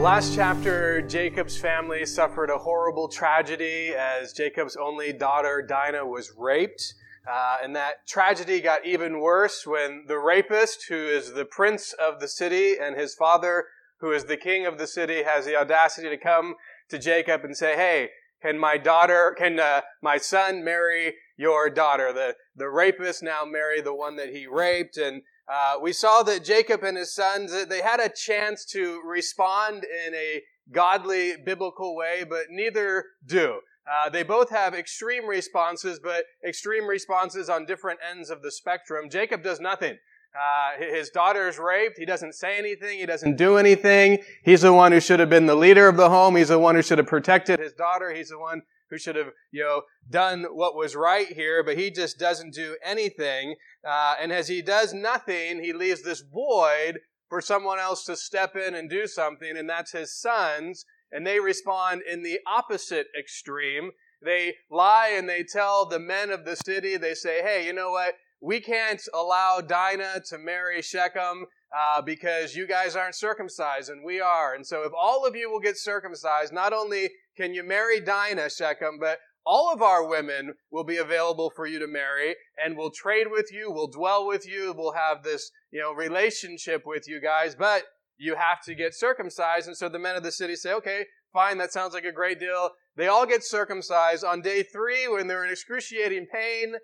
Last chapter, Jacob's family suffered a horrible tragedy as Jacob's only daughter, Dinah, was raped. Uh, and that tragedy got even worse when the rapist, who is the prince of the city, and his father, who is the king of the city, has the audacity to come to Jacob and say, Hey, can my daughter, can uh, my son marry your daughter? The, the rapist now marry the one that he raped. And uh, we saw that Jacob and his sons, they had a chance to respond in a godly, biblical way, but neither do. Uh, they both have extreme responses, but extreme responses on different ends of the spectrum. Jacob does nothing. Uh, his daughter is raped. He doesn't say anything. He doesn't do anything. He's the one who should have been the leader of the home. He's the one who should have protected his daughter. He's the one who should have, you know, done what was right here, but he just doesn't do anything. Uh, and as he does nothing, he leaves this void for someone else to step in and do something, and that's his sons and they respond in the opposite extreme. They lie and they tell the men of the city, they say, hey, you know what? We can't allow Dinah to marry Shechem uh, because you guys aren't circumcised and we are. And so if all of you will get circumcised, not only can you marry Dinah, Shechem, but all of our women will be available for you to marry and we'll trade with you, we'll dwell with you, we'll have this, you know, relationship with you guys, but you have to get circumcised. And so the men of the city say, okay, fine, that sounds like a great deal. They all get circumcised. On day three, when they're in excruciating pain,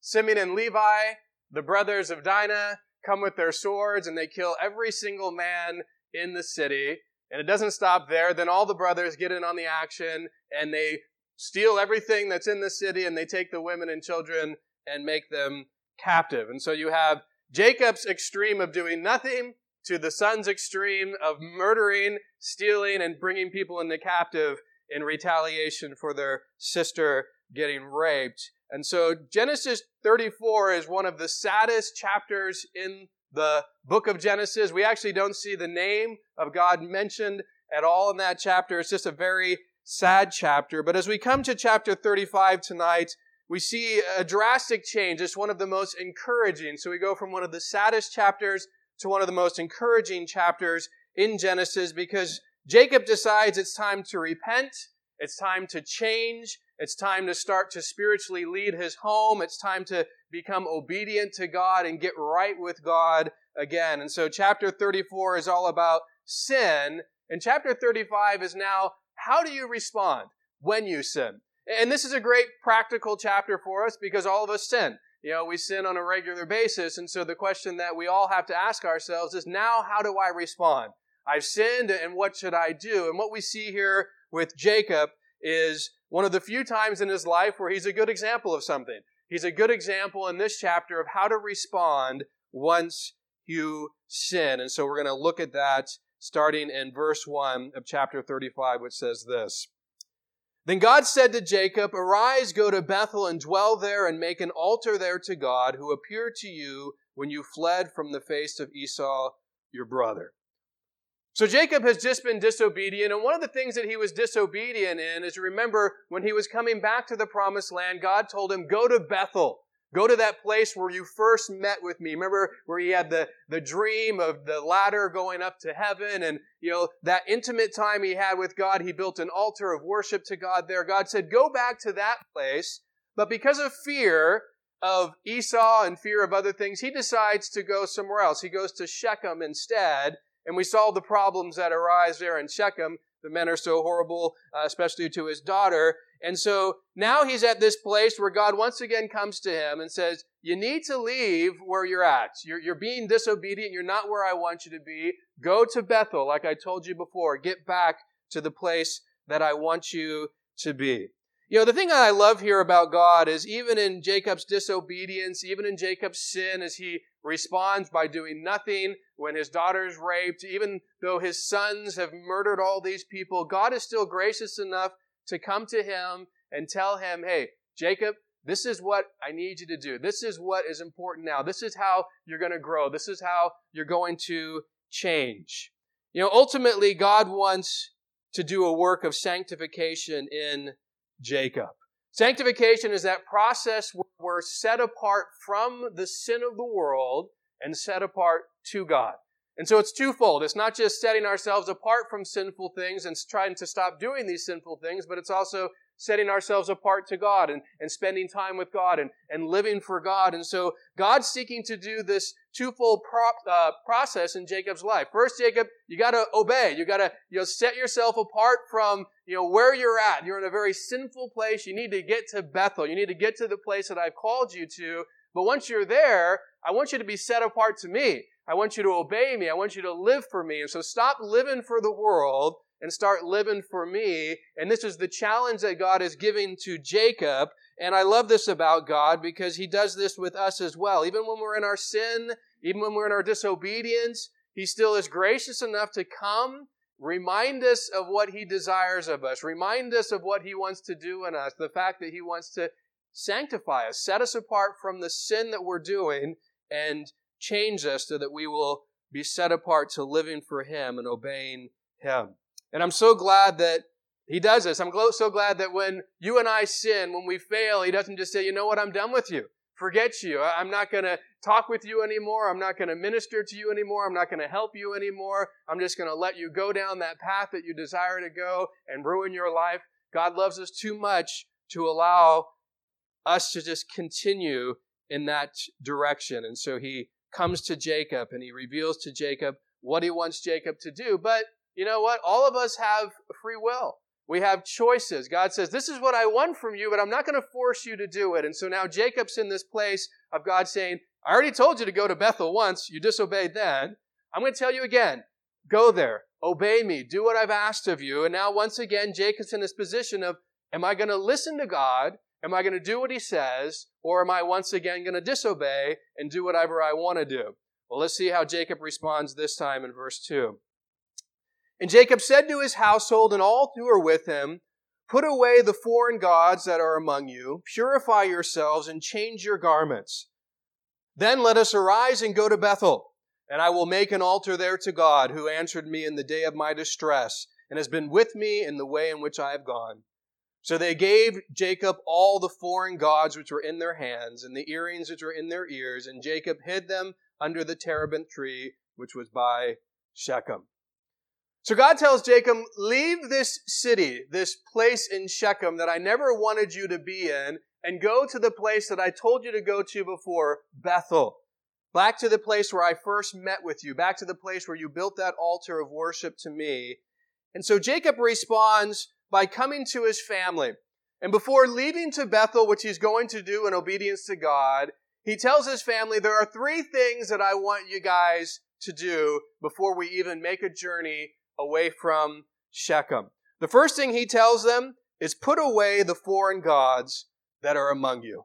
Simeon and Levi, the brothers of Dinah, come with their swords and they kill every single man in the city. And it doesn't stop there. Then all the brothers get in on the action and they steal everything that's in the city and they take the women and children and make them captive. And so you have Jacob's extreme of doing nothing to the son's extreme of murdering, stealing, and bringing people into captive in retaliation for their sister getting raped. And so Genesis 34 is one of the saddest chapters in the book of Genesis. We actually don't see the name of God mentioned at all in that chapter. It's just a very sad chapter. But as we come to chapter 35 tonight, we see a drastic change. It's one of the most encouraging. So we go from one of the saddest chapters to one of the most encouraging chapters in Genesis because Jacob decides it's time to repent, it's time to change, it's time to start to spiritually lead his home, it's time to become obedient to God and get right with God again. And so chapter 34 is all about sin, and chapter 35 is now how do you respond when you sin? And this is a great practical chapter for us because all of us sin. You know, we sin on a regular basis. And so the question that we all have to ask ourselves is now, how do I respond? I've sinned and what should I do? And what we see here with Jacob is one of the few times in his life where he's a good example of something. He's a good example in this chapter of how to respond once you sin. And so we're going to look at that starting in verse 1 of chapter 35, which says this. Then God said to Jacob, Arise, go to Bethel and dwell there and make an altar there to God who appeared to you when you fled from the face of Esau, your brother. So Jacob has just been disobedient, and one of the things that he was disobedient in is remember when he was coming back to the promised land, God told him, Go to Bethel. Go to that place where you first met with me. Remember where he had the, the dream of the ladder going up to heaven and, you know, that intimate time he had with God. He built an altar of worship to God there. God said, go back to that place. But because of fear of Esau and fear of other things, he decides to go somewhere else. He goes to Shechem instead. And we saw the problems that arise there in Shechem. the men are so horrible, uh, especially to his daughter. And so now he's at this place where God once again comes to him and says, You need to leave where you're at. You're, you're being disobedient. You're not where I want you to be. Go to Bethel, like I told you before. Get back to the place that I want you to be. You know, the thing that I love here about God is even in Jacob's disobedience, even in Jacob's sin, as he responds by doing nothing when his daughter is raped, even though his sons have murdered all these people, God is still gracious enough to come to him and tell him, hey, Jacob, this is what I need you to do. This is what is important now. This is how you're going to grow. This is how you're going to change. You know, ultimately, God wants to do a work of sanctification in Jacob. Sanctification is that process where we're set apart from the sin of the world and set apart to God. And so it's twofold. It's not just setting ourselves apart from sinful things and trying to stop doing these sinful things, but it's also setting ourselves apart to God and, and spending time with God and, and living for God. And so God's seeking to do this twofold prop, uh, process in Jacob's life. First, Jacob, you got to obey. You got to you know set yourself apart from you know where you're at. You're in a very sinful place. You need to get to Bethel. You need to get to the place that I've called you to. But once you're there, I want you to be set apart to me. I want you to obey me. I want you to live for me. And so stop living for the world and start living for me. And this is the challenge that God is giving to Jacob. And I love this about God because he does this with us as well. Even when we're in our sin, even when we're in our disobedience, he still is gracious enough to come, remind us of what he desires of us, remind us of what he wants to do in us, the fact that he wants to sanctify us, set us apart from the sin that we're doing, and change us so that we will be set apart to living for him and obeying him. And I'm so glad that he does this. I'm so glad that when you and I sin, when we fail, he doesn't just say, you know what, I'm done with you. Forget you. I'm not going to talk with you anymore. I'm not going to minister to you anymore. I'm not going to help you anymore. I'm just going to let you go down that path that you desire to go and ruin your life. God loves us too much to allow us to just continue in that direction. And so he comes to Jacob and he reveals to Jacob what he wants Jacob to do. But you know what? All of us have free will. We have choices. God says, This is what I want from you, but I'm not going to force you to do it. And so now Jacob's in this place of God saying, I already told you to go to Bethel once. You disobeyed then. I'm going to tell you again go there, obey me, do what I've asked of you. And now, once again, Jacob's in this position of, Am I going to listen to God? Am I going to do what he says? Or am I once again going to disobey and do whatever I want to do? Well, let's see how Jacob responds this time in verse 2. And Jacob said to his household and all who were with him, Put away the foreign gods that are among you, purify yourselves, and change your garments. Then let us arise and go to Bethel, and I will make an altar there to God, who answered me in the day of my distress, and has been with me in the way in which I have gone. So they gave Jacob all the foreign gods which were in their hands, and the earrings which were in their ears, and Jacob hid them under the terebinth tree which was by Shechem. So God tells Jacob, leave this city, this place in Shechem that I never wanted you to be in, and go to the place that I told you to go to before, Bethel. Back to the place where I first met with you, back to the place where you built that altar of worship to me. And so Jacob responds by coming to his family. And before leaving to Bethel, which he's going to do in obedience to God, he tells his family, there are three things that I want you guys to do before we even make a journey away from Shechem. The first thing he tells them is put away the foreign gods that are among you.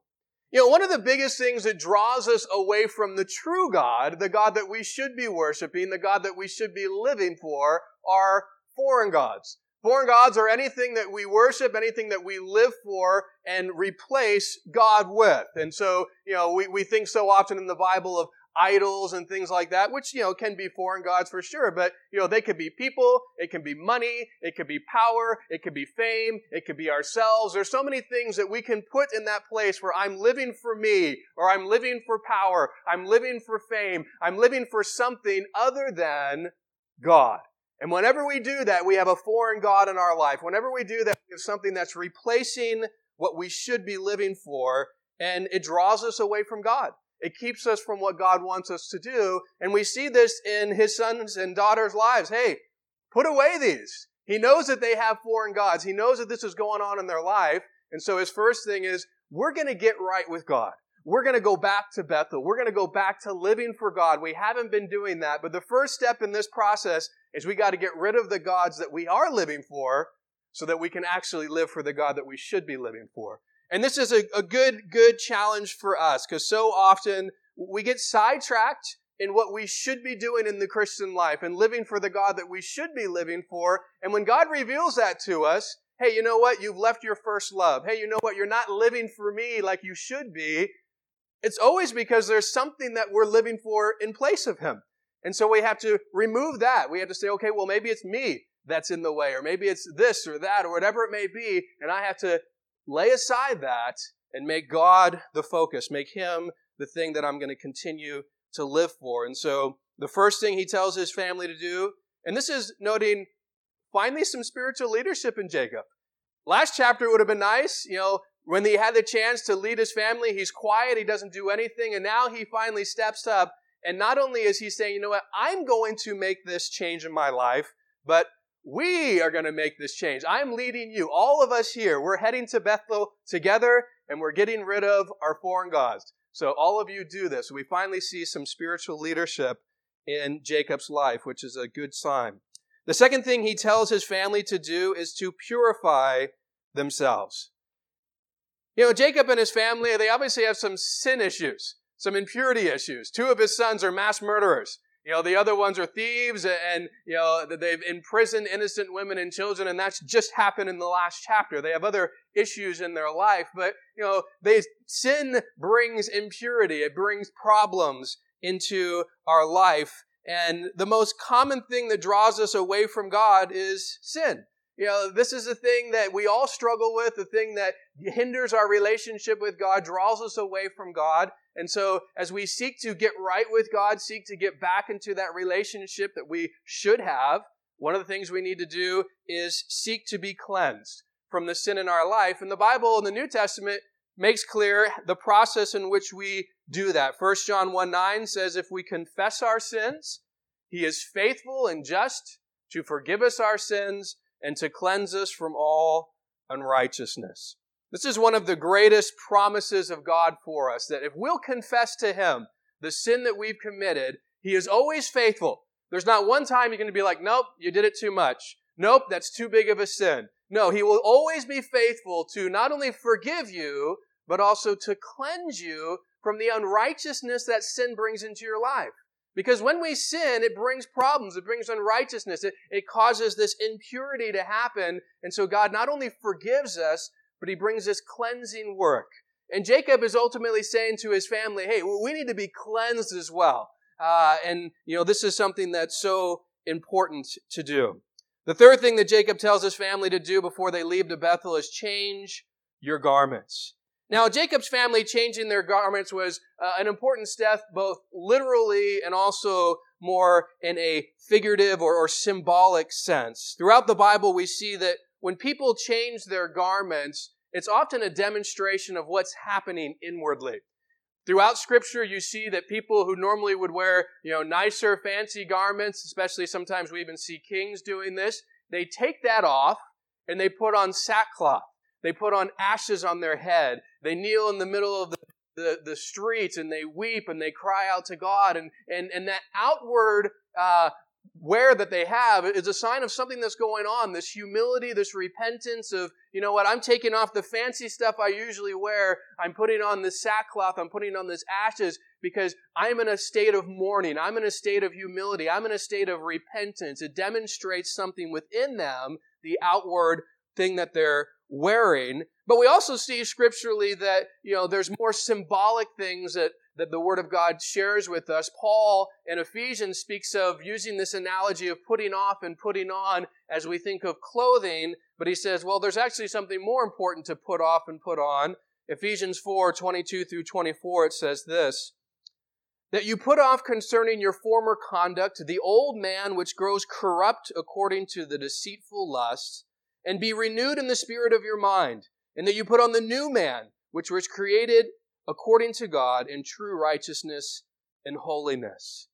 You know, one of the biggest things that draws us away from the true God, the God that we should be worshiping, the God that we should be living for, are foreign gods. Foreign gods are anything that we worship, anything that we live for and replace God with. And so, you know, we, we think so often in the Bible of idols and things like that, which, you know, can be foreign gods for sure, but, you know, they could be people, it can be money, it could be power, it could be fame, it could be ourselves. There's so many things that we can put in that place where I'm living for me, or I'm living for power, I'm living for fame, I'm living for something other than God. And whenever we do that, we have a foreign God in our life. Whenever we do that, we have something that's replacing what we should be living for, and it draws us away from God. It keeps us from what God wants us to do. And we see this in his sons and daughters' lives. Hey, put away these. He knows that they have foreign gods. He knows that this is going on in their life. And so his first thing is, we're going to get right with God. We're going to go back to Bethel. We're going to go back to living for God. We haven't been doing that. But the first step in this process is we got to get rid of the gods that we are living for so that we can actually live for the God that we should be living for. And this is a, a good, good challenge for us because so often we get sidetracked in what we should be doing in the Christian life and living for the God that we should be living for. And when God reveals that to us, hey, you know what? You've left your first love. Hey, you know what? You're not living for me like you should be. It's always because there's something that we're living for in place of Him. And so we have to remove that. We have to say, okay, well, maybe it's me that's in the way, or maybe it's this or that, or whatever it may be. And I have to lay aside that and make God the focus, make Him the thing that I'm going to continue to live for. And so the first thing he tells his family to do, and this is noting finally some spiritual leadership in Jacob. Last chapter would have been nice, you know, when he had the chance to lead his family, he's quiet, he doesn't do anything, and now he finally steps up. And not only is he saying, you know what, I'm going to make this change in my life, but we are going to make this change. I'm leading you. All of us here, we're heading to Bethel together, and we're getting rid of our foreign gods. So all of you do this. We finally see some spiritual leadership in Jacob's life, which is a good sign. The second thing he tells his family to do is to purify themselves. You know, Jacob and his family, they obviously have some sin issues, some impurity issues. Two of his sons are mass murderers. You know, the other ones are thieves and, you know, they've imprisoned innocent women and children, and that's just happened in the last chapter. They have other issues in their life, but, you know, they, sin brings impurity. It brings problems into our life. And the most common thing that draws us away from God is sin. You know, this is a thing that we all struggle with, the thing that hinders our relationship with God, draws us away from God. And so, as we seek to get right with God, seek to get back into that relationship that we should have, one of the things we need to do is seek to be cleansed from the sin in our life. And the Bible in the New Testament makes clear the process in which we do that. 1 John 1 9 says, If we confess our sins, he is faithful and just to forgive us our sins and to cleanse us from all unrighteousness. This is one of the greatest promises of God for us that if we'll confess to Him the sin that we've committed, He is always faithful. There's not one time you're going to be like, nope, you did it too much. Nope, that's too big of a sin. No, He will always be faithful to not only forgive you, but also to cleanse you from the unrighteousness that sin brings into your life. Because when we sin, it brings problems, it brings unrighteousness, it, it causes this impurity to happen. And so God not only forgives us, but he brings this cleansing work. And Jacob is ultimately saying to his family, hey, we need to be cleansed as well. Uh, and, you know, this is something that's so important to do. The third thing that Jacob tells his family to do before they leave to Bethel is change your garments. Now, Jacob's family changing their garments was uh, an important step, both literally and also more in a figurative or, or symbolic sense. Throughout the Bible, we see that when people change their garments, it's often a demonstration of what's happening inwardly. Throughout scripture, you see that people who normally would wear, you know, nicer, fancy garments, especially sometimes we even see kings doing this, they take that off and they put on sackcloth. They put on ashes on their head. They kneel in the middle of the, the, the streets and they weep and they cry out to God. And, and, and that outward uh, wear that they have is a sign of something that's going on this humility, this repentance of, you know what, I'm taking off the fancy stuff I usually wear. I'm putting on this sackcloth. I'm putting on this ashes because I'm in a state of mourning. I'm in a state of humility. I'm in a state of repentance. It demonstrates something within them, the outward thing that they're wearing. But we also see scripturally that, you know, there's more symbolic things that, that the Word of God shares with us. Paul in Ephesians speaks of using this analogy of putting off and putting on as we think of clothing, but he says, well, there's actually something more important to put off and put on. Ephesians 4, 22 through 24, it says this, that you put off concerning your former conduct the old man which grows corrupt according to the deceitful lusts, and be renewed in the spirit of your mind, and that you put on the new man, which was created according to God in true righteousness and holiness.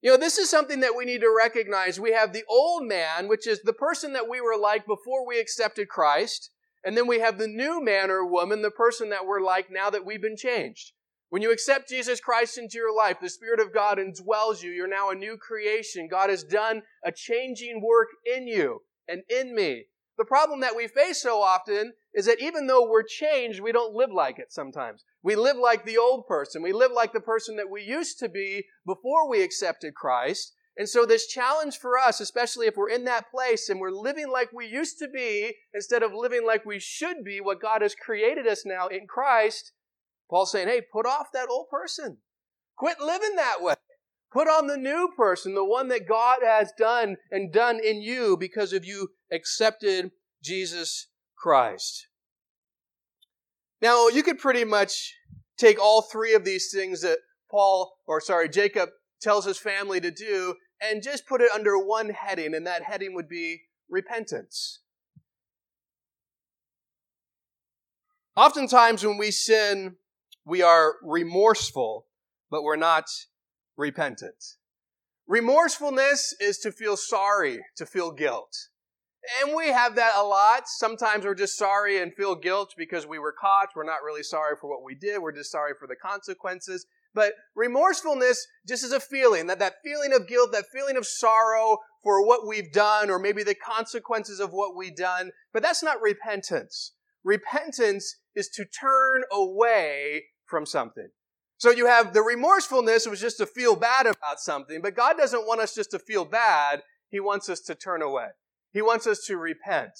You know, this is something that we need to recognize. We have the old man, which is the person that we were like before we accepted Christ. And then we have the new man or woman, the person that we're like now that we've been changed. When you accept Jesus Christ into your life, the Spirit of God indwells you. You're now a new creation. God has done a changing work in you and in me. The problem that we face so often is that even though we're changed, we don't live like it sometimes. We live like the old person. We live like the person that we used to be before we accepted Christ. And so this challenge for us, especially if we're in that place and we're living like we used to be instead of living like we should be, what God has created us now in Christ, Paul's saying, hey, put off that old person. Quit living that way. Put on the new person, the one that God has done and done in you because of you accepted Jesus Christ. Now, you could pretty much take all three of these things that Paul, or sorry, Jacob tells his family to do and just put it under one heading, and that heading would be repentance. Oftentimes, when we sin, we are remorseful, but we're not repentant. Remorsefulness is to feel sorry, to feel guilt. And we have that a lot. Sometimes we're just sorry and feel guilt because we were caught. We're not really sorry for what we did. We're just sorry for the consequences. But remorsefulness just is a feeling, that, that feeling of guilt, that feeling of sorrow for what we've done or maybe the consequences of what we've done. But that's not repentance. Repentance is to turn away from something. So you have the remorsefulness was just to feel bad about something, but God doesn't want us just to feel bad. He wants us to turn away. He wants us to repent.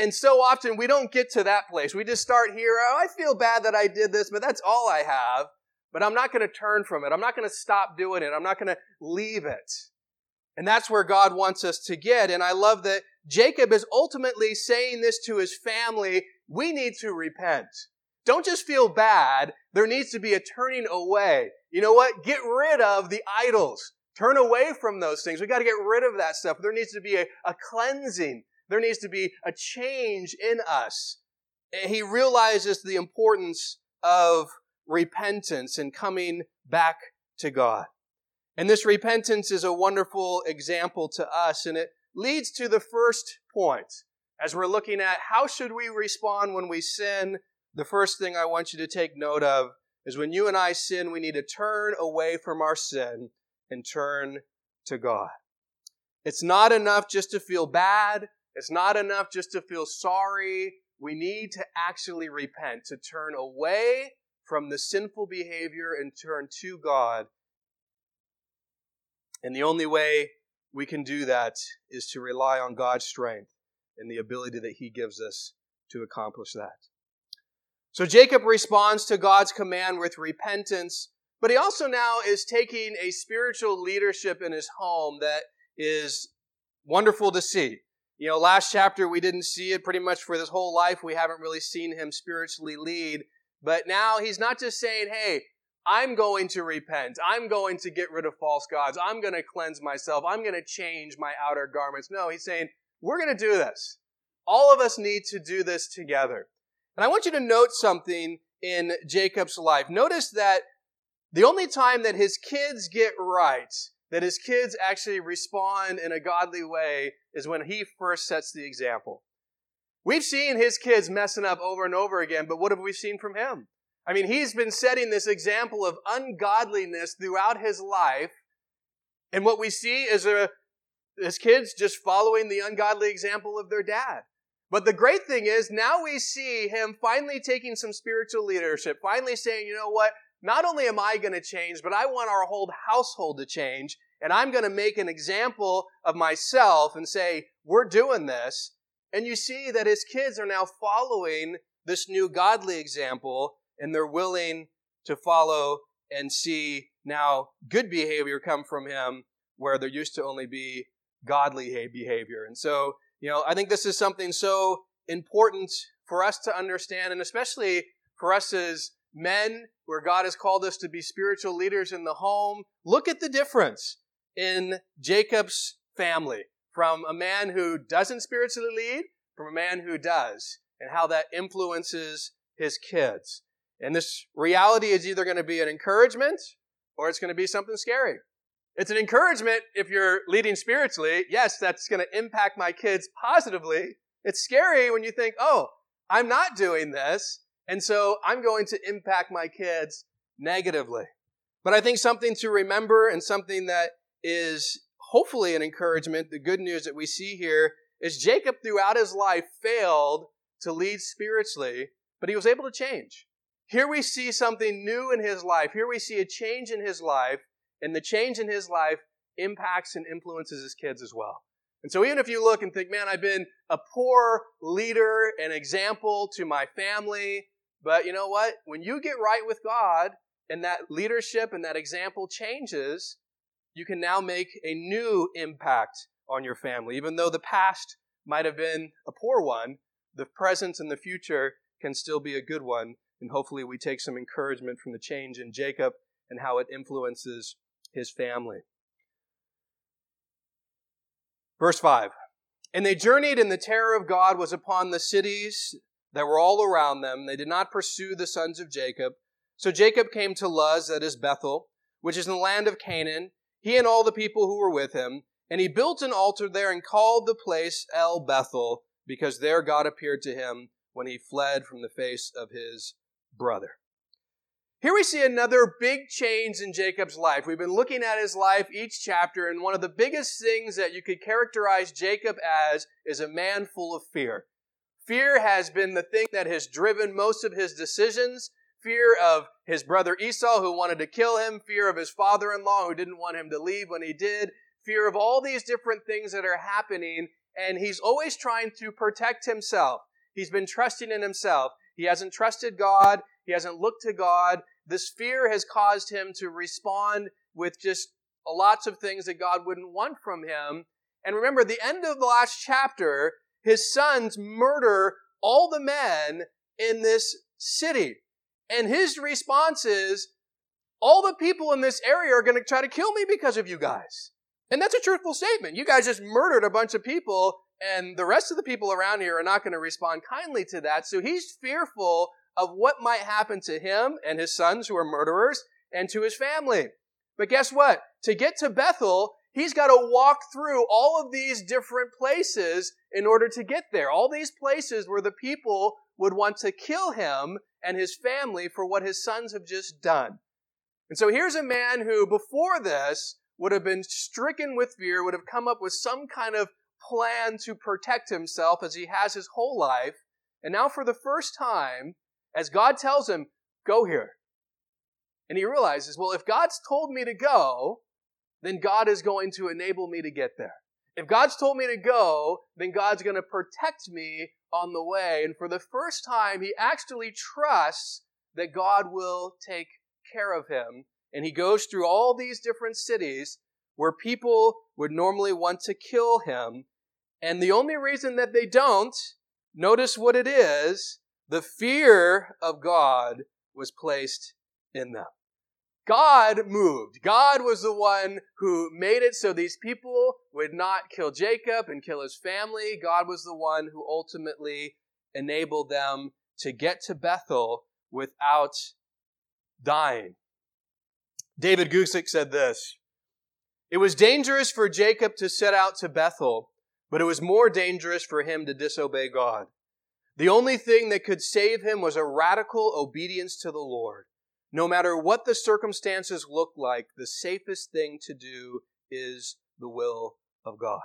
And so often we don't get to that place. We just start here, oh, I feel bad that I did this, but that's all I have. But I'm not going to turn from it. I'm not going to stop doing it. I'm not going to leave it. And that's where God wants us to get. And I love that Jacob is ultimately saying this to his family. We need to repent. Don't just feel bad. There needs to be a turning away. You know what? Get rid of the idols. Turn away from those things. We've got to get rid of that stuff. There needs to be a, a cleansing. There needs to be a change in us. And he realizes the importance of repentance and coming back to God. And this repentance is a wonderful example to us, and it leads to the first point as we're looking at how should we respond when we sin. The first thing I want you to take note of is when you and I sin, we need to turn away from our sin and turn to God. It's not enough just to feel bad. It's not enough just to feel sorry. We need to actually repent, to turn away from the sinful behavior and turn to God. And the only way we can do that is to rely on God's strength and the ability that He gives us to accomplish that. So Jacob responds to God's command with repentance but he also now is taking a spiritual leadership in his home that is wonderful to see. You know, last chapter we didn't see it pretty much for his whole life. We haven't really seen him spiritually lead. But now he's not just saying, hey, I'm going to repent. I'm going to get rid of false gods. I'm going to cleanse myself. I'm going to change my outer garments. No, he's saying, we're going to do this. All of us need to do this together. And I want you to note something in Jacob's life. Notice that the only time that his kids get right, that his kids actually respond in a godly way, is when he first sets the example. We've seen his kids messing up over and over again, but what have we seen from him? I mean, he's been setting this example of ungodliness throughout his life. And what we see is a, his kids just following the ungodly example of their dad. But the great thing is now we see him finally taking some spiritual leadership, finally saying, you know what? Not only am I going to change, but I want our whole household to change. And I'm going to make an example of myself and say, we're doing this. And you see that his kids are now following this new godly example and they're willing to follow and see now good behavior come from him where there used to only be godly behavior. And so, you know, I think this is something so important for us to understand and especially for us as men where God has called us to be spiritual leaders in the home, look at the difference in Jacob's family from a man who doesn't spiritually lead from a man who does and how that influences his kids. And this reality is either going to be an encouragement or it's going to be something scary. It's an encouragement if you're leading spiritually. Yes, that's going to impact my kids positively. It's scary when you think, oh, I'm not doing this, and so I'm going to impact my kids negatively. But I think something to remember and something that is hopefully an encouragement, the good news that we see here is Jacob throughout his life failed to lead spiritually, but he was able to change. Here we see something new in his life. Here we see a change in his life and the change in his life impacts and influences his kids as well. And so even if you look and think, man, I've been a poor leader and example to my family, but you know what? When you get right with God and that leadership and that example changes, you can now make a new impact on your family. Even though the past might have been a poor one, the present and the future can still be a good one. And hopefully we take some encouragement from the change in Jacob and how it influences his family. Verse 5 And they journeyed, and the terror of God was upon the cities that were all around them. They did not pursue the sons of Jacob. So Jacob came to Luz, that is Bethel, which is in the land of Canaan, he and all the people who were with him. And he built an altar there and called the place El Bethel, because there God appeared to him when he fled from the face of his brother. Here we see another big change in Jacob's life. We've been looking at his life each chapter, and one of the biggest things that you could characterize Jacob as is a man full of fear. Fear has been the thing that has driven most of his decisions. Fear of his brother Esau, who wanted to kill him. Fear of his father in law, who didn't want him to leave when he did. Fear of all these different things that are happening, and he's always trying to protect himself. He's been trusting in himself. He hasn't trusted God. He hasn't looked to God. This fear has caused him to respond with just lots of things that God wouldn't want from him. And remember, the end of the last chapter, his sons murder all the men in this city. And his response is, all the people in this area are going to try to kill me because of you guys. And that's a truthful statement. You guys just murdered a bunch of people, and the rest of the people around here are not going to respond kindly to that. So he's fearful of what might happen to him and his sons who are murderers and to his family. But guess what? To get to Bethel, he's got to walk through all of these different places in order to get there. All these places where the people would want to kill him and his family for what his sons have just done. And so here's a man who, before this, would have been stricken with fear, would have come up with some kind of plan to protect himself as he has his whole life. And now, for the first time, as God tells him, go here. And he realizes, well, if God's told me to go, then God is going to enable me to get there. If God's told me to go, then God's going to protect me on the way. And for the first time, he actually trusts that God will take care of him. And he goes through all these different cities where people would normally want to kill him. And the only reason that they don't, notice what it is, the fear of God was placed in them. God moved. God was the one who made it so these people would not kill Jacob and kill his family. God was the one who ultimately enabled them to get to Bethel without dying. David Guzik said this It was dangerous for Jacob to set out to Bethel, but it was more dangerous for him to disobey God. The only thing that could save him was a radical obedience to the Lord. No matter what the circumstances look like, the safest thing to do is the will of God.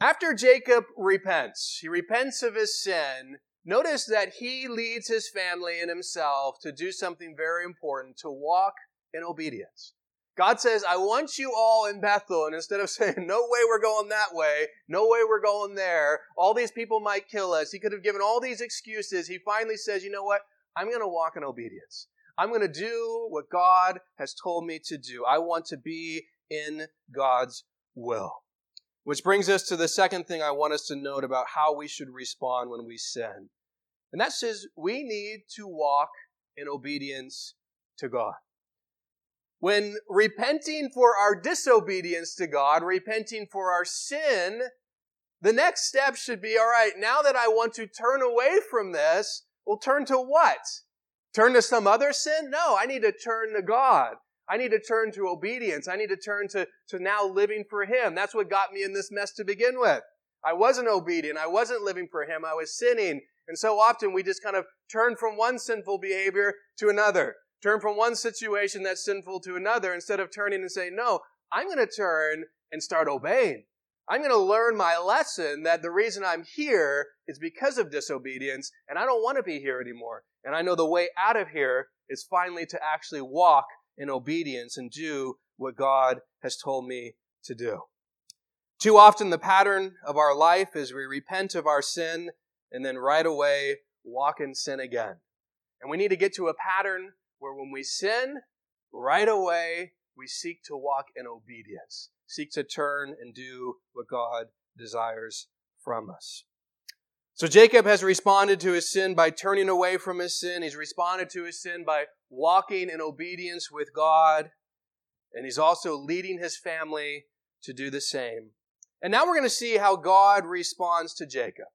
After Jacob repents, he repents of his sin. Notice that he leads his family and himself to do something very important to walk in obedience. God says, I want you all in Bethel. And instead of saying, no way we're going that way, no way we're going there, all these people might kill us, he could have given all these excuses. He finally says, you know what? I'm going to walk in obedience. I'm going to do what God has told me to do. I want to be in God's will. Which brings us to the second thing I want us to note about how we should respond when we sin. And that says we need to walk in obedience to God. When repenting for our disobedience to God, repenting for our sin, the next step should be, all right, now that I want to turn away from this, well, turn to what? Turn to some other sin? No, I need to turn to God. I need to turn to obedience. I need to turn to, to now living for Him. That's what got me in this mess to begin with. I wasn't obedient. I wasn't living for Him. I was sinning. And so often we just kind of turn from one sinful behavior to another, turn from one situation that's sinful to another instead of turning and saying, no, I'm going to turn and start obeying. I'm going to learn my lesson that the reason I'm here is because of disobedience and I don't want to be here anymore. And I know the way out of here is finally to actually walk in obedience and do what God has told me to do. Too often, the pattern of our life is we repent of our sin and then right away walk in sin again. And we need to get to a pattern where when we sin, right away we seek to walk in obedience, seek to turn and do what God desires from us. So Jacob has responded to his sin by turning away from his sin. He's responded to his sin by walking in obedience with God. And he's also leading his family to do the same. And now we're going to see how God responds to Jacob.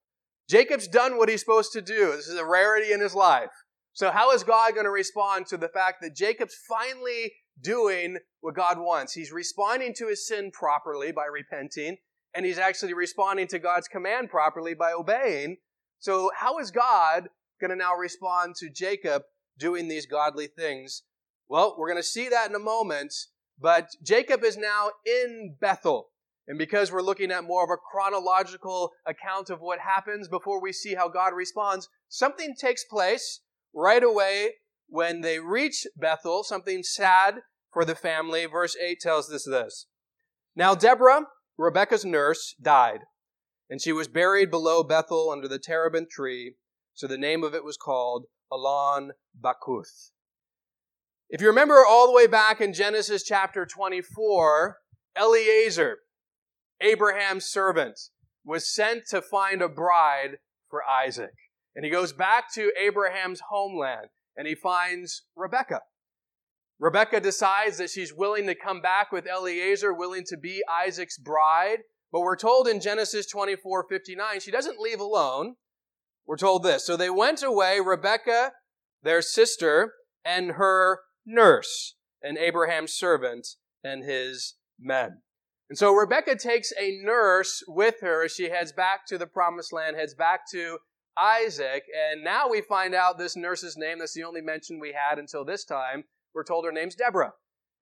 Jacob's done what he's supposed to do. This is a rarity in his life. So how is God going to respond to the fact that Jacob's finally doing what God wants? He's responding to his sin properly by repenting, and he's actually responding to God's command properly by obeying. So how is God going to now respond to Jacob doing these godly things? Well, we're going to see that in a moment, but Jacob is now in Bethel. And because we're looking at more of a chronological account of what happens before we see how God responds, something takes place right away when they reach Bethel, something sad for the family. Verse 8 tells us this. Now Deborah, Rebekah's nurse, died, and she was buried below Bethel under the terebinth tree, so the name of it was called Allon Bachuth. If you remember all the way back in Genesis chapter 24, Eliezer, Abraham's servant, was sent to find a bride for Isaac. And he goes back to Abraham's homeland and he finds Rebecca. Rebecca decides that she's willing to come back with Eliezer, willing to be Isaac's bride. But we're told in Genesis 24 59, she doesn't leave alone. We're told this. So they went away, Rebecca, their sister, and her nurse, and Abraham's servant, and his men. And so Rebecca takes a nurse with her as she heads back to the promised land, heads back to Isaac. And now we find out this nurse's name. That's the only mention we had until this time. We're told her name's Deborah.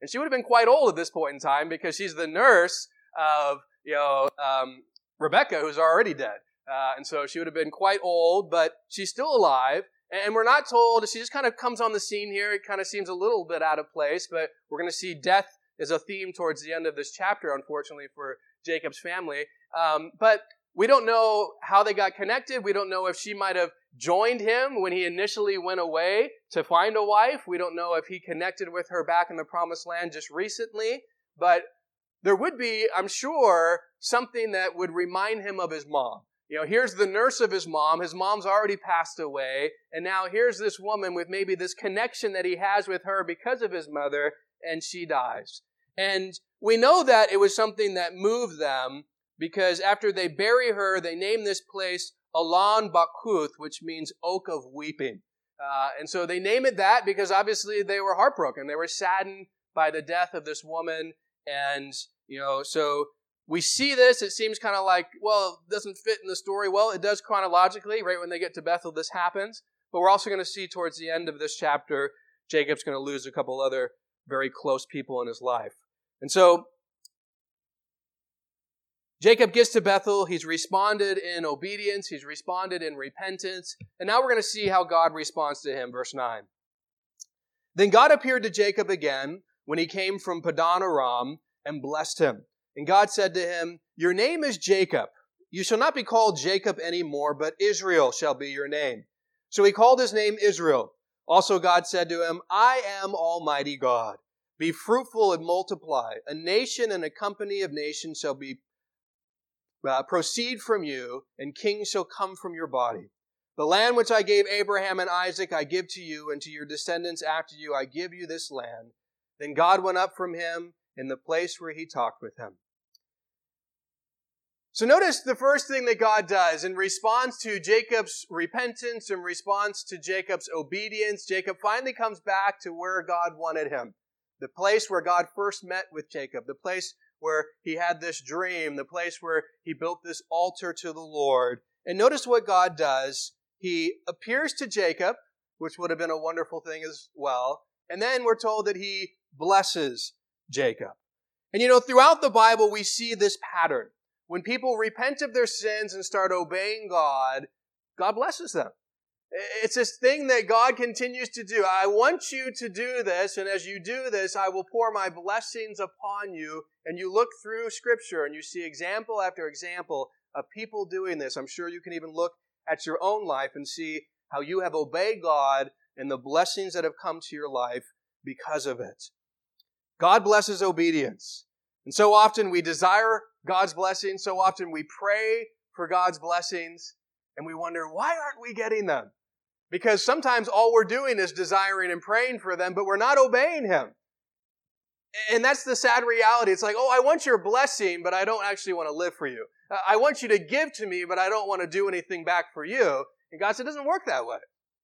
And she would have been quite old at this point in time because she's the nurse of, you know, um, Rebecca, who's already dead. Uh, and so she would have been quite old, but she's still alive. And we're not told, she just kind of comes on the scene here. It kind of seems a little bit out of place, but we're going to see death is a theme towards the end of this chapter, unfortunately, for Jacob's family. Um, but we don't know how they got connected. We don't know if she might have joined him when he initially went away to find a wife. We don't know if he connected with her back in the promised land just recently. But there would be, I'm sure, something that would remind him of his mom. You know, here's the nurse of his mom. His mom's already passed away. And now here's this woman with maybe this connection that he has with her because of his mother, and she dies. And we know that it was something that moved them because after they bury her, they name this place Allon Bachuth, which means oak of weeping. Uh, and so they name it that because obviously they were heartbroken. They were saddened by the death of this woman. And, you know, so we see this. It seems kind of like, well, it doesn't fit in the story. Well, it does chronologically. Right when they get to Bethel, this happens. But we're also going to see towards the end of this chapter, Jacob's going to lose a couple other very close people in his life. And so Jacob gets to Bethel. He's responded in obedience. He's responded in repentance. And now we're going to see how God responds to him. Verse 9. Then God appeared to Jacob again when he came from Padan Aram and blessed him. And God said to him, Your name is Jacob. You shall not be called Jacob any more, but Israel shall be your name. So he called his name Israel. Also God said to him, I am Almighty God. Be fruitful and multiply. A nation and a company of nations shall be uh, proceed from you, and kings shall come from your body. The land which I gave Abraham and Isaac I give to you, and to your descendants after you I give you this land. Then God went up from him in the place where he talked with him. So notice the first thing that God does in response to Jacob's repentance, in response to Jacob's obedience, Jacob finally comes back to where God wanted him. the place where God first met with Jacob, the place where he had this dream, the place where he built this altar to the Lord. And notice what God does. He appears to Jacob, which would have been a wonderful thing as well. And then we're told that he blesses Jacob. And you know, throughout the Bible, we see this pattern. When people repent of their sins and start obeying God, God blesses them. It's this thing that God continues to do. I want you to do this, and as you do this, I will pour my blessings upon you. And you look through Scripture and you see example after example of people doing this. I'm sure you can even look at your own life and see how you have obeyed God and the blessings that have come to your life because of it. God blesses obedience. And so often we desire God's blessings, so often we pray for God's blessings, and we wonder, why aren't we getting them? Because sometimes all we're doing is desiring and praying for them, but we're not obeying Him. And that's the sad reality. It's like, oh, I want your blessing, but I don't actually want to live for you. I want you to give to me, but I don't want to do anything back for you. And God said, it doesn't work that way.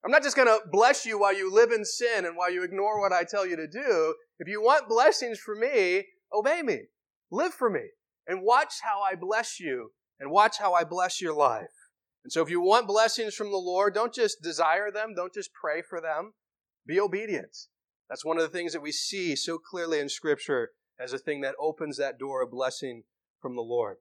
I'm not just going to bless you while you live in sin and while you ignore what I tell you to do. If you want blessings from me, obey me. Live for me. And watch how I bless you and watch how I bless your life. And so if you want blessings from the Lord, don't just desire them, don't just pray for them. Be obedient. That's one of the things that we see so clearly in Scripture as a thing that opens that door of blessing from the Lord.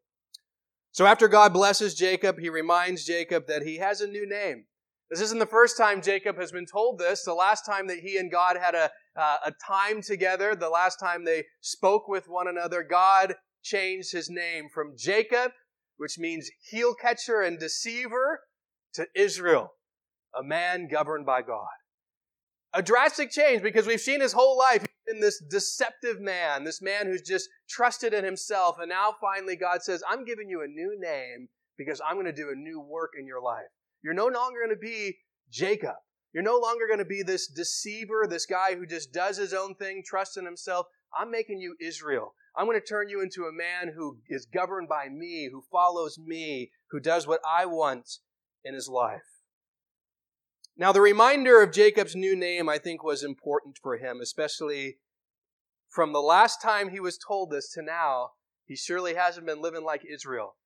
So after God blesses Jacob, he reminds Jacob that he has a new name. This isn't the first time Jacob has been told this. The last time that he and God had a, uh, a time together, the last time they spoke with one another, God changed his name from Jacob, which means heel catcher and deceiver, to Israel, a man governed by God. A drastic change because we've seen his whole life in this deceptive man, this man who's just trusted in himself. And now finally God says, I'm giving you a new name because I'm going to do a new work in your life. You're no longer going to be Jacob. You're no longer going to be this deceiver, this guy who just does his own thing, trusts in himself. I'm making you Israel. I'm going to turn you into a man who is governed by me, who follows me, who does what I want in his life. Now, the reminder of Jacob's new name, I think, was important for him, especially from the last time he was told this to now. He surely hasn't been living like Israel.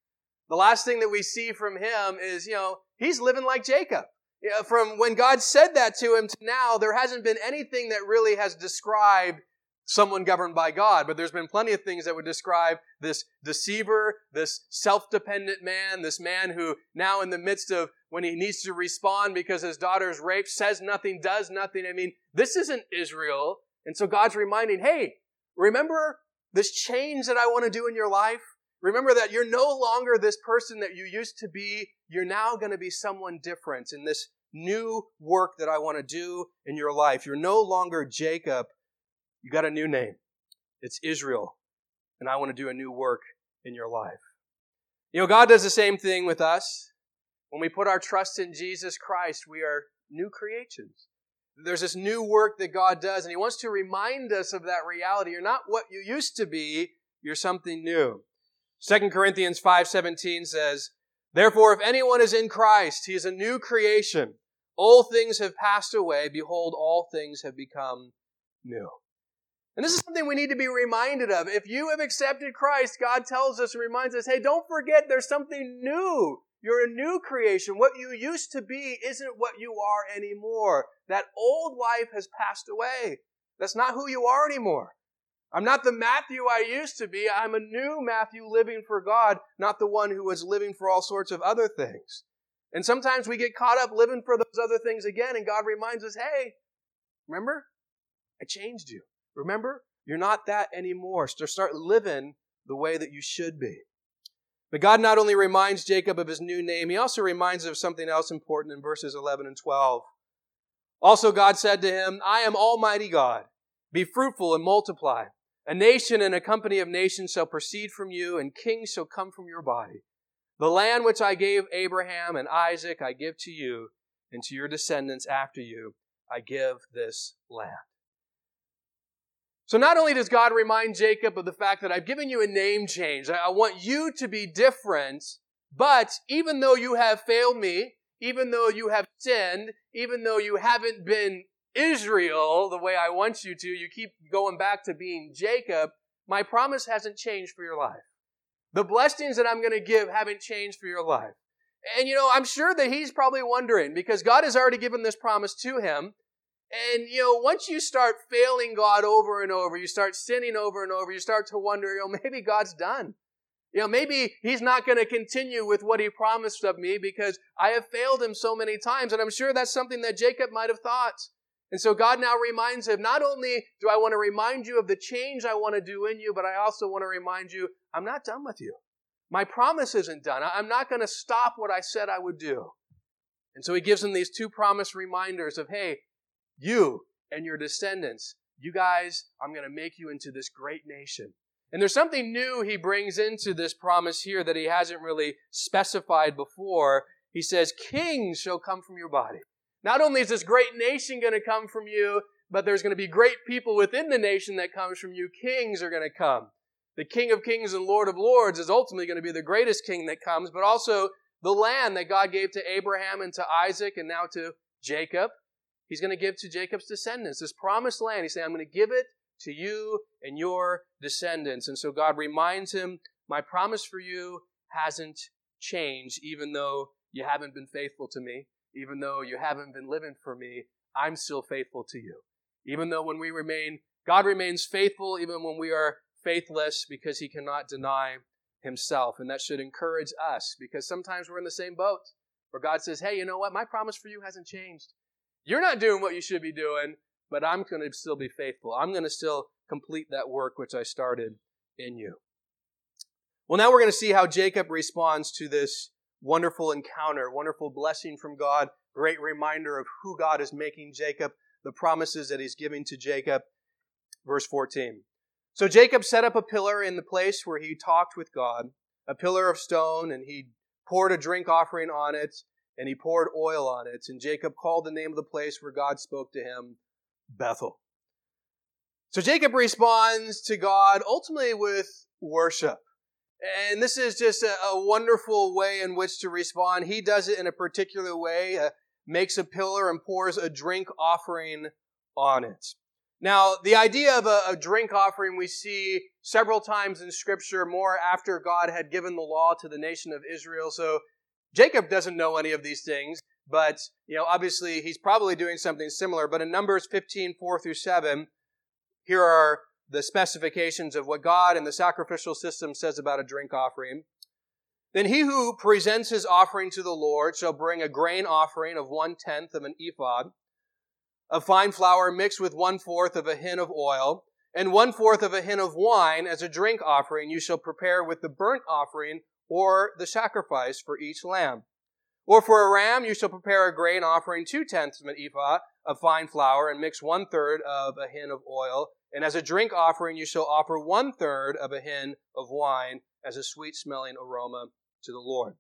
The last thing that we see from him is, you know, he's living like Jacob. You know, from when God said that to him to now, there hasn't been anything that really has described someone governed by God, but there's been plenty of things that would describe this deceiver, this self-dependent man, this man who now in the midst of when he needs to respond because his daughter's raped, says nothing, does nothing. I mean, this isn't Israel. And so God's reminding, hey, remember this change that I want to do in your life? Remember that you're no longer this person that you used to be. You're now going to be someone different in this new work that I want to do in your life. You're no longer Jacob. You got a new name. It's Israel. And I want to do a new work in your life. You know, God does the same thing with us. When we put our trust in Jesus Christ, we are new creations. There's this new work that God does, and He wants to remind us of that reality. You're not what you used to be, you're something new. 2 Corinthians 5:17 says, "Therefore if anyone is in Christ, he is a new creation. All things have passed away; behold, all things have become new." And this is something we need to be reminded of. If you have accepted Christ, God tells us and reminds us, "Hey, don't forget there's something new. You're a new creation. What you used to be isn't what you are anymore. That old life has passed away. That's not who you are anymore. I'm not the Matthew I used to be. I'm a new Matthew living for God, not the one who was living for all sorts of other things. And sometimes we get caught up living for those other things again, and God reminds us, hey, remember? I changed you. Remember? You're not that anymore. So start living the way that you should be. But God not only reminds Jacob of his new name, he also reminds him of something else important in verses 11 and 12. Also, God said to him, I am Almighty God. Be fruitful and multiply. A nation and a company of nations shall proceed from you, and kings shall come from your body. The land which I gave Abraham and Isaac I give to you, and to your descendants after you I give this land. So not only does God remind Jacob of the fact that I've given you a name change, I want you to be different, but even though you have failed me, even though you have sinned, even though you haven't been Israel the way I want you to, you keep going back to being Jacob, my promise hasn't changed for your life. The blessings that I'm going to give haven't changed for your life. And you know, I'm sure that he's probably wondering because God has already given this promise to him. And you know, once you start failing God over and over, you start sinning over and over, you start to wonder, you know, maybe God's done. You know, maybe he's not going to continue with what he promised of me because I have failed him so many times. And I'm sure that's something that Jacob might have thought. And so God now reminds him, not only do I want to remind you of the change I want to do in you, but I also want to remind you, I'm not done with you. My promise isn't done. I'm not going to stop what I said I would do. And so he gives him these two promise reminders of, hey, you and your descendants, you guys, I'm going to make you into this great nation. And there's something new he brings into this promise here that he hasn't really specified before. He says, Kings shall come from your body. Not only is this great nation going to come from you, but there's going to be great people within the nation that comes from you. Kings are going to come. The King of Kings and Lord of Lords is ultimately going to be the greatest king that comes, but also the land that God gave to Abraham and to Isaac and now to Jacob. He's going to give to Jacob's descendants. This promised land, he's saying, I'm going to give it to you and your descendants. And so God reminds him, My promise for you hasn't changed, even though you haven't been faithful to me, even though you haven't been living for me, I'm still faithful to you. Even though when we remain, God remains faithful, even when we are faithless, because he cannot deny himself. And that should encourage us, because sometimes we're in the same boat where God says, Hey, you know what? My promise for you hasn't changed. You're not doing what you should be doing, but I'm going to still be faithful. I'm going to still complete that work which I started in you. Well, now we're going to see how Jacob responds to this wonderful encounter, wonderful blessing from God, great reminder of who God is making Jacob, the promises that he's giving to Jacob. Verse 14. So Jacob set up a pillar in the place where he talked with God, a pillar of stone, and he poured a drink offering on it, and he poured oil on it. And Jacob called the name of the place where God spoke to him Bethel. So Jacob responds to God ultimately with worship. And this is just a, a, wonderful way in which to respond. He does it in a particular way, uh, makes a pillar and pours a drink offering on it. Now, the idea of a, a drink offering we see several times in Scripture, more after God had given the law to the nation of Israel. So Jacob doesn't know any of these things. But, you know, obviously he's probably doing something similar. But in Numbers 15, 4 through 7, here are the specifications of what God and the sacrificial system says about a drink offering. Then he who presents his offering to the Lord shall bring a grain offering of one tenth of an ephah, of fine flour mixed with one fourth of a hin of oil, and one fourth of a hin of wine as a drink offering you shall prepare with the burnt offering or the sacrifice for each lamb. Or for a ram, you shall prepare a grain offering two tenths of an ephah of fine flour, and mix one third of a hin of oil. And as a drink offering, you shall offer one third of a hin of wine as a sweet smelling aroma to the Lord.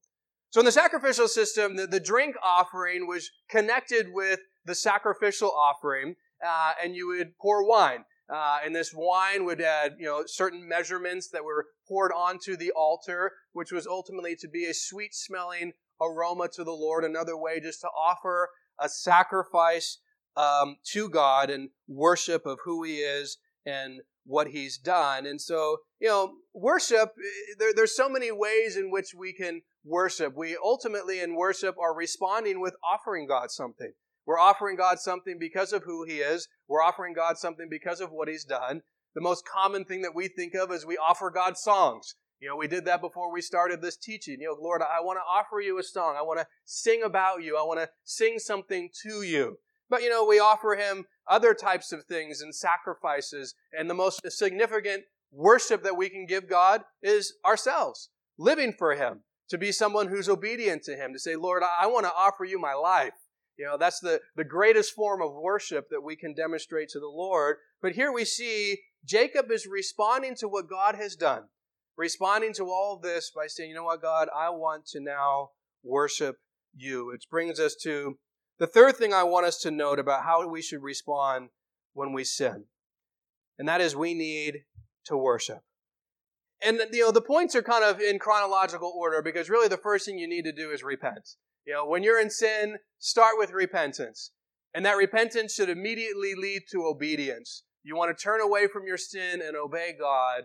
So in the sacrificial system, the, the drink offering was connected with the sacrificial offering, uh, and you would pour wine. Uh, and this wine would add, you know, certain measurements that were poured onto the altar, which was ultimately to be a sweet smelling aroma to the Lord, another way just to offer a sacrifice um, to God and worship of who He is and what He's done. And so, you know, worship, there, there's so many ways in which we can worship. We ultimately in worship are responding with offering God something. We're offering God something because of who He is. We're offering God something because of what He's done. The most common thing that we think of is we offer God songs. You know, we did that before we started this teaching. You know, Lord, I want to offer you a song. I want to sing about you. I want to sing something to you. But, you know, we offer him other types of things and sacrifices. And the most significant worship that we can give God is ourselves, living for him, to be someone who's obedient to him, to say, Lord, I want to offer you my life. You know, that's the, the greatest form of worship that we can demonstrate to the Lord. But here we see Jacob is responding to what God has done responding to all of this by saying, you know what, God, I want to now worship you. Which brings us to the third thing I want us to note about how we should respond when we sin. And that is we need to worship. And you know, the points are kind of in chronological order because really the first thing you need to do is repent. You know, when you're in sin, start with repentance. And that repentance should immediately lead to obedience. You want to turn away from your sin and obey God.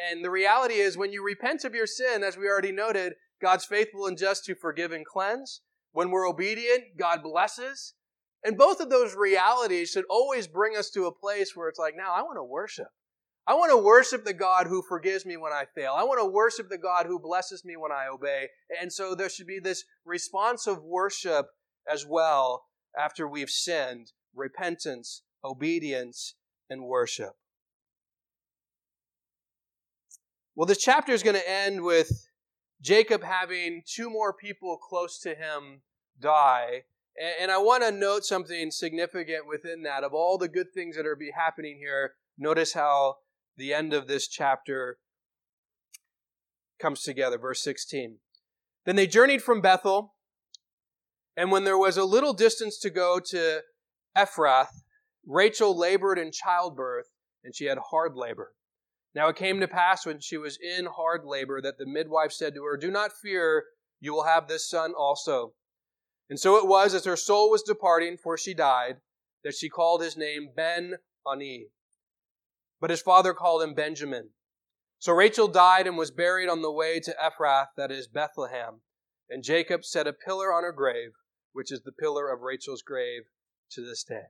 And the reality is, when you repent of your sin, as we already noted, God's faithful and just to forgive and cleanse. When we're obedient, God blesses. And both of those realities should always bring us to a place where it's like, now I want to worship. I want to worship the God who forgives me when I fail. I want to worship the God who blesses me when I obey. And so there should be this response of worship as well after we've sinned repentance, obedience, and worship. Well, this chapter is going to end with Jacob having two more people close to him die. And I want to note something significant within that. Of all the good things that are be happening here, notice how the end of this chapter comes together. Verse 16. Then they journeyed from Bethel, and when there was a little distance to go to Ephrath, Rachel labored in childbirth, and she had hard labor. Now it came to pass when she was in hard labor that the midwife said to her, Do not fear, you will have this son also. And so it was as her soul was departing, for she died, that she called his name Ben Oni. But his father called him Benjamin. So Rachel died and was buried on the way to Ephrath, that is Bethlehem. And Jacob set a pillar on her grave, which is the pillar of Rachel's grave to this day.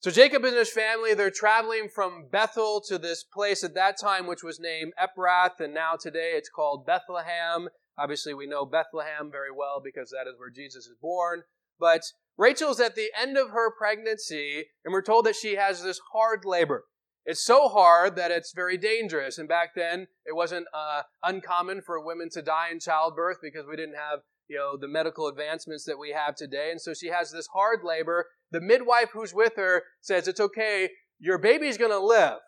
So Jacob and his family, they're traveling from Bethel to this place at that time, which was named Ephrath, and now today it's called Bethlehem. Obviously, we know Bethlehem very well because that is where Jesus is born. But Rachel's at the end of her pregnancy, and we're told that she has this hard labor. It's so hard that it's very dangerous. And back then, it wasn't uh, uncommon for women to die in childbirth because we didn't have you know, the medical advancements that we have today. And so she has this hard labor. The midwife who's with her says, it's okay, your baby's gonna live.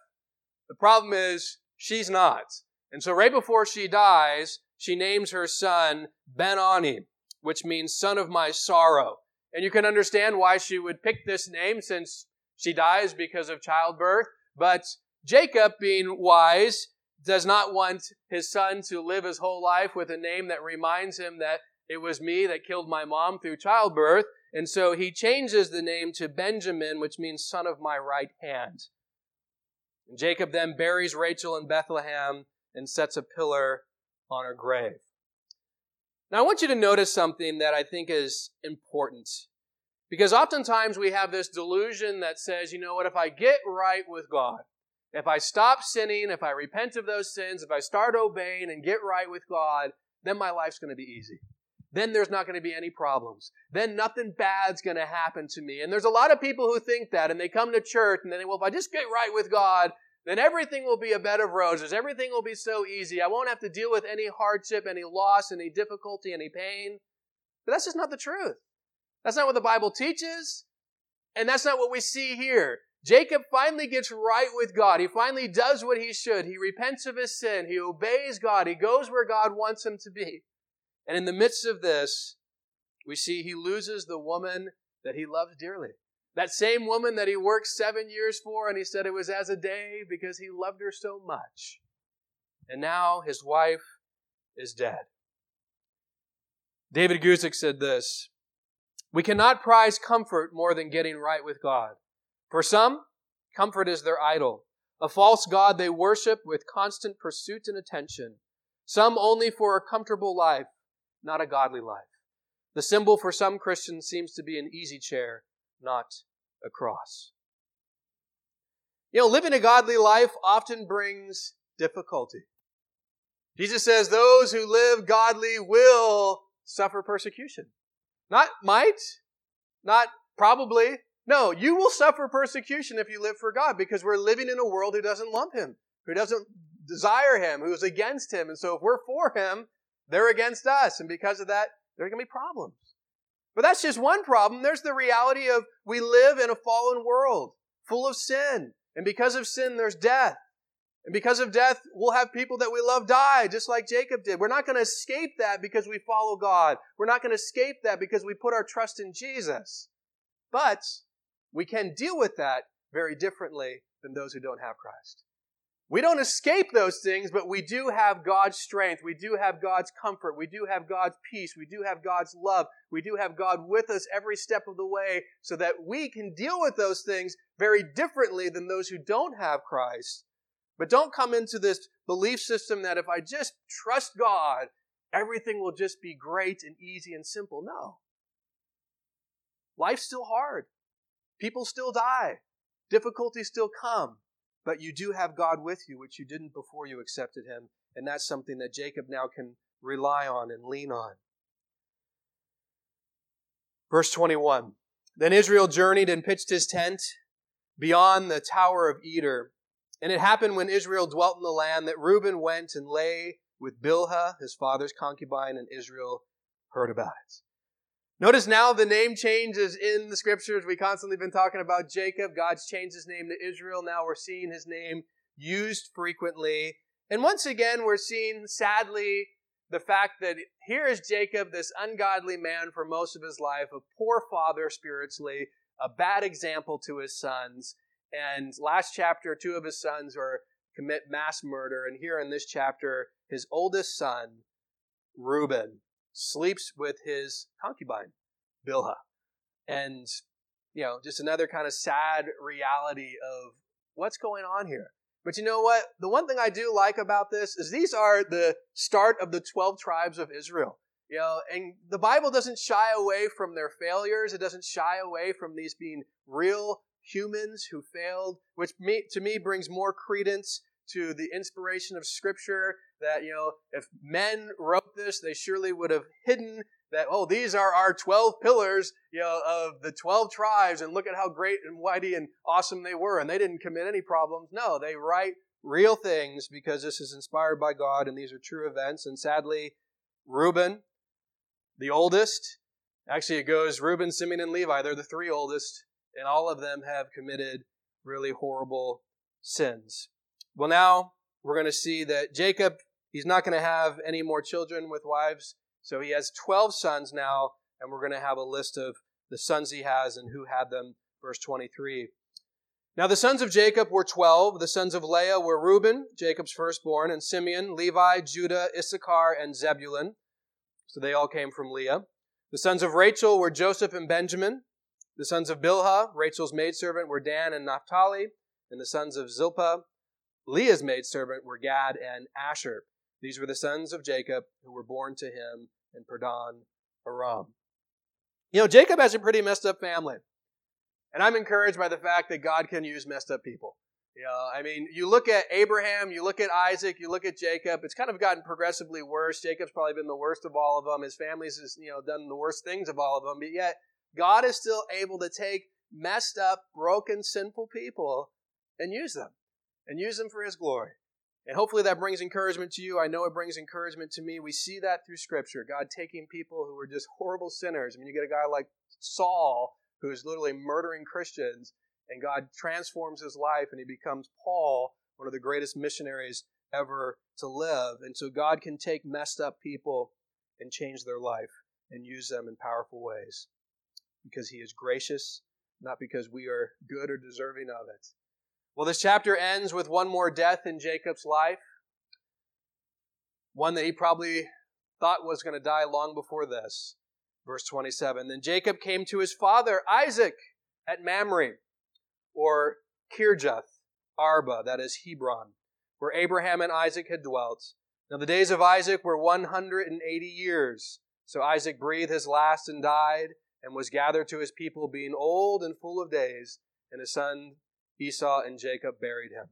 The problem is, she's not. And so right before she dies, she names her son Benoni, which means son of my sorrow. And you can understand why she would pick this name since she dies because of childbirth. But Jacob, being wise, does not want his son to live his whole life with a name that reminds him that it was me that killed my mom through childbirth. And so he changes the name to Benjamin, which means son of my right hand. And Jacob then buries Rachel in Bethlehem and sets a pillar on her grave. Now, I want you to notice something that I think is important. Because oftentimes we have this delusion that says, you know what, if I get right with God, if I stop sinning, if I repent of those sins, if I start obeying and get right with God, then my life's going to be easy then there's not going to be any problems. Then nothing bad's going to happen to me. And there's a lot of people who think that, and they come to church and they think, well, if I just get right with God, then everything will be a bed of roses. Everything will be so easy. I won't have to deal with any hardship, any loss, any difficulty, any pain. But that's just not the truth. That's not what the Bible teaches. And that's not what we see here. Jacob finally gets right with God. He finally does what he should. He repents of his sin. He obeys God. He goes where God wants him to be. And in the midst of this, we see he loses the woman that he loves dearly. That same woman that he worked seven years for, and he said it was as a day because he loved her so much. And now his wife is dead. David Guzik said this We cannot prize comfort more than getting right with God. For some, comfort is their idol, a false God they worship with constant pursuit and attention. Some only for a comfortable life, not a godly life. The symbol for some Christians seems to be an easy chair, not a cross. You know, living a godly life often brings difficulty. Jesus says those who live godly will suffer persecution. Not might, not probably. No, you will suffer persecution if you live for God because we're living in a world who doesn't love Him, who doesn't desire Him, who's against Him. And so if we're for Him, they're against us. And because of that, there are going to be problems. But that's just one problem. There's the reality of we live in a fallen world full of sin. And because of sin, there's death. And because of death, we'll have people that we love die, just like Jacob did. We're not going to escape that because we follow God. We're not going to escape that because we put our trust in Jesus. But we can deal with that very differently than those who don't have Christ. We don't escape those things, but we do have God's strength. We do have God's comfort. We do have God's peace. We do have God's love. We do have God with us every step of the way so that we can deal with those things very differently than those who don't have Christ. But don't come into this belief system that if I just trust God, everything will just be great and easy and simple. No. Life's still hard. People still die. Difficulties still come. But you do have God with you, which you didn't before you accepted Him. And that's something that Jacob now can rely on and lean on. Verse 21 Then Israel journeyed and pitched his tent beyond the tower of Eder. And it happened when Israel dwelt in the land that Reuben went and lay with Bilhah, his father's concubine, and Israel heard about it. Notice now the name changes in the scriptures. We constantly been talking about Jacob. God's changed his name to Israel. Now we're seeing his name used frequently. And once again, we're seeing, sadly, the fact that here is Jacob, this ungodly man for most of his life, a poor father spiritually, a bad example to his sons. And last chapter, two of his sons are commit mass murder. And here in this chapter, his oldest son, Reuben, sleeps with his concubine, Bilhah. And, you know, just another kind of sad reality of what's going on here. But you know what? The one thing I do like about this is these are the start of the 12 tribes of Israel. You know, and the Bible doesn't shy away from their failures. It doesn't shy away from these being real humans who failed, which me, to me brings more credence to the inspiration of Scripture that, you know, if men wrote this, they surely would have hidden that, oh, these are our 12 pillars, you know, of the 12 tribes, and look at how great and mighty and awesome they were, and they didn't commit any problems. No, they write real things because this is inspired by God, and these are true events. And sadly, Reuben, the oldest, actually it goes Reuben, Simeon, and Levi, they're the three oldest, and all of them have committed really horrible sins. Well, now we're going to see that Jacob, he's not going to have any more children with wives. So he has 12 sons now, and we're going to have a list of the sons he has and who had them. Verse 23. Now the sons of Jacob were 12. The sons of Leah were Reuben, Jacob's firstborn, and Simeon, Levi, Judah, Issachar, and Zebulun. So they all came from Leah. The sons of Rachel were Joseph and Benjamin. The sons of Bilhah, Rachel's maidservant, were Dan and Naphtali. And the sons of Zilpah, Leah's maidservant were Gad and Asher. These were the sons of Jacob who were born to him in Padan Aram. You know, Jacob has a pretty messed up family. And I'm encouraged by the fact that God can use messed up people. You know, I mean, you look at Abraham, you look at Isaac, you look at Jacob. It's kind of gotten progressively worse. Jacob's probably been the worst of all of them. His family's has, you know, done the worst things of all of them. But yet, God is still able to take messed up, broken, sinful people and use them and use them for His glory. And hopefully that brings encouragement to you. I know it brings encouragement to me. We see that through Scripture. God taking people who were just horrible sinners. I mean, you get a guy like Saul, who is literally murdering Christians, and God transforms his life and he becomes Paul, one of the greatest missionaries ever to live. And so God can take messed up people and change their life and use them in powerful ways because he is gracious, not because we are good or deserving of it. Well, this chapter ends with one more death in Jacob's life. One that he probably thought was going to die long before this. Verse 27. Then Jacob came to his father Isaac at Mamre, or Kirjath Arba, that is Hebron, where Abraham and Isaac had dwelt. Now the days of Isaac were 180 years. So Isaac breathed his last and died, and was gathered to his people, being old and full of days. And his son Esau and Jacob buried him.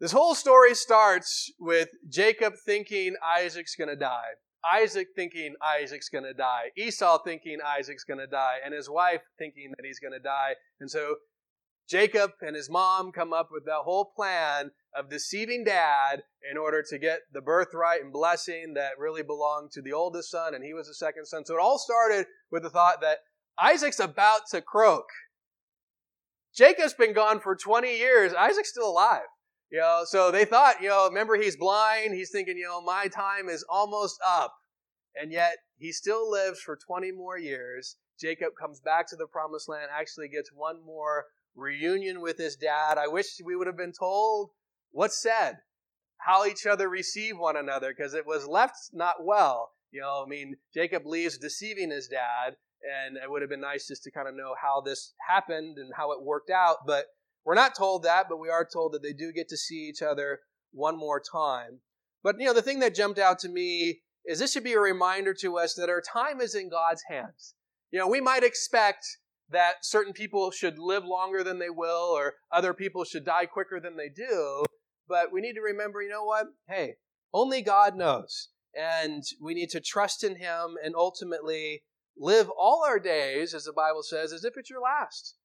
This whole story starts with Jacob thinking Isaac's going to die. Isaac thinking Isaac's going to die. Esau thinking Isaac's going to die. And his wife thinking that he's going to die. And so Jacob and his mom come up with that whole plan of deceiving dad in order to get the birthright and blessing that really belonged to the oldest son, and he was the second son. So it all started with the thought that Isaac's about to croak. Jacob's been gone for 20 years. Isaac's still alive. You know, so they thought, you know, remember he's blind. He's thinking, you know, my time is almost up. And yet he still lives for 20 more years. Jacob comes back to the promised land, actually gets one more reunion with his dad. I wish we would have been told what's said, how each other receive one another, because it was left not well. You know, I mean, Jacob leaves deceiving his dad, and it would have been nice just to kind of know how this happened and how it worked out. But we're not told that, but we are told that they do get to see each other one more time. But, you know, the thing that jumped out to me is this should be a reminder to us that our time is in God's hands. You know, we might expect that certain people should live longer than they will or other people should die quicker than they do, but we need to remember, you know what? Hey, only God knows. And we need to trust in Him and ultimately live all our days, as the Bible says, as if it's your last.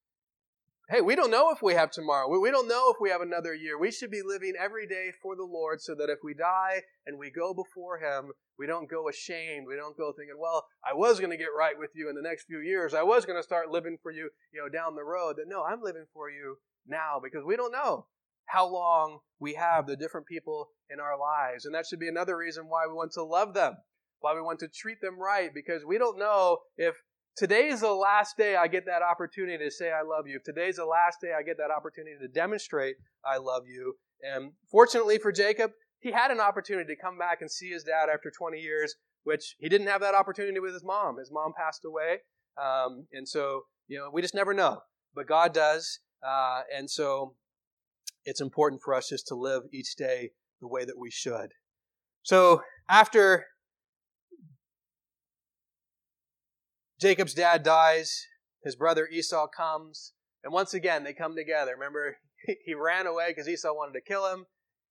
Hey, we don't know if we have tomorrow. We don't know if we have another year. We should be living every day for the Lord so that if we die and we go before Him, we don't go ashamed. We don't go thinking, well, I was going to get right with you in the next few years. I was going to start living for you, you know, down the road. That no, I'm living for you now because we don't know how long we have the different people in our lives. And that should be another reason why we want to love them, why we want to treat them right, because we don't know if Today's the last day I get that opportunity to say I love you. If today's the last day I get that opportunity to demonstrate I love you. And fortunately for Jacob, he had an opportunity to come back and see his dad after 20 years, which he didn't have that opportunity with his mom. His mom passed away. Um, and so, you know, we just never know. But God does. Uh, and so it's important for us just to live each day the way that we should. So after Jacob's dad dies. His brother Esau comes. And once again, they come together. Remember, he ran away because Esau wanted to kill him.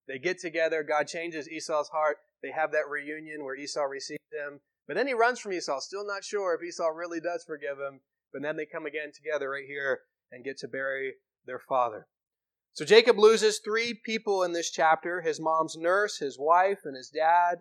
They get together. God changes Esau's heart. They have that reunion where Esau receives him. But then he runs from Esau, still not sure if Esau really does forgive him. But then they come again together right here and get to bury their father. So Jacob loses three people in this chapter his mom's nurse, his wife, and his dad.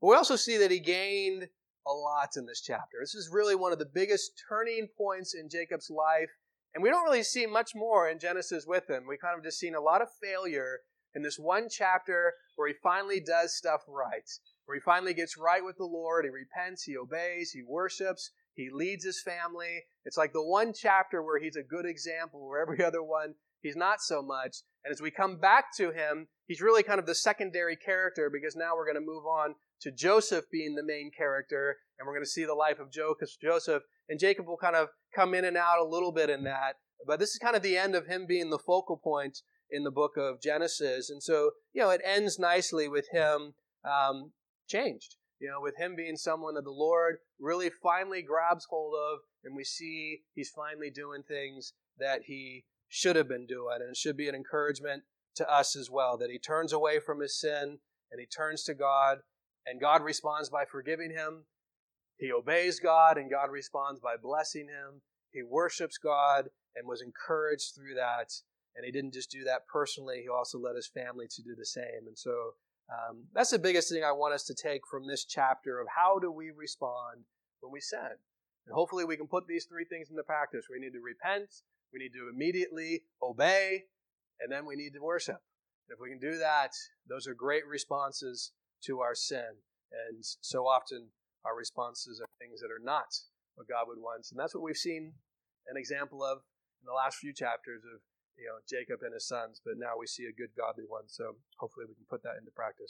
But we also see that he gained a lot in this chapter. This is really one of the biggest turning points in Jacob's life. And we don't really see much more in Genesis with him. We kind of just seen a lot of failure in this one chapter where he finally does stuff right, where he finally gets right with the Lord. He repents, he obeys, he worships, he leads his family. It's like the one chapter where he's a good example, where every other one he's not so much. And as we come back to him, he's really kind of the secondary character because now we're going to move on to Joseph being the main character, and we're going to see the life of Joseph. And Jacob will kind of come in and out a little bit in that. But this is kind of the end of him being the focal point in the book of Genesis. And so, you know, it ends nicely with him um, changed. You know, with him being someone that the Lord really finally grabs hold of, and we see he's finally doing things that he should have been doing. And it should be an encouragement to us as well that he turns away from his sin and he turns to God and God responds by forgiving him. He obeys God, and God responds by blessing him. He worships God and was encouraged through that. And he didn't just do that personally, he also led his family to do the same. And so um, that's the biggest thing I want us to take from this chapter of how do we respond when we sin. And hopefully we can put these three things into practice. We need to repent, we need to immediately obey, and then we need to worship. And if we can do that, those are great responses to our sin. And so often our responses are things that are not what God would want. And that's what we've seen an example of in the last few chapters of you know Jacob and his sons, but now we see a good godly one. So hopefully we can put that into practice.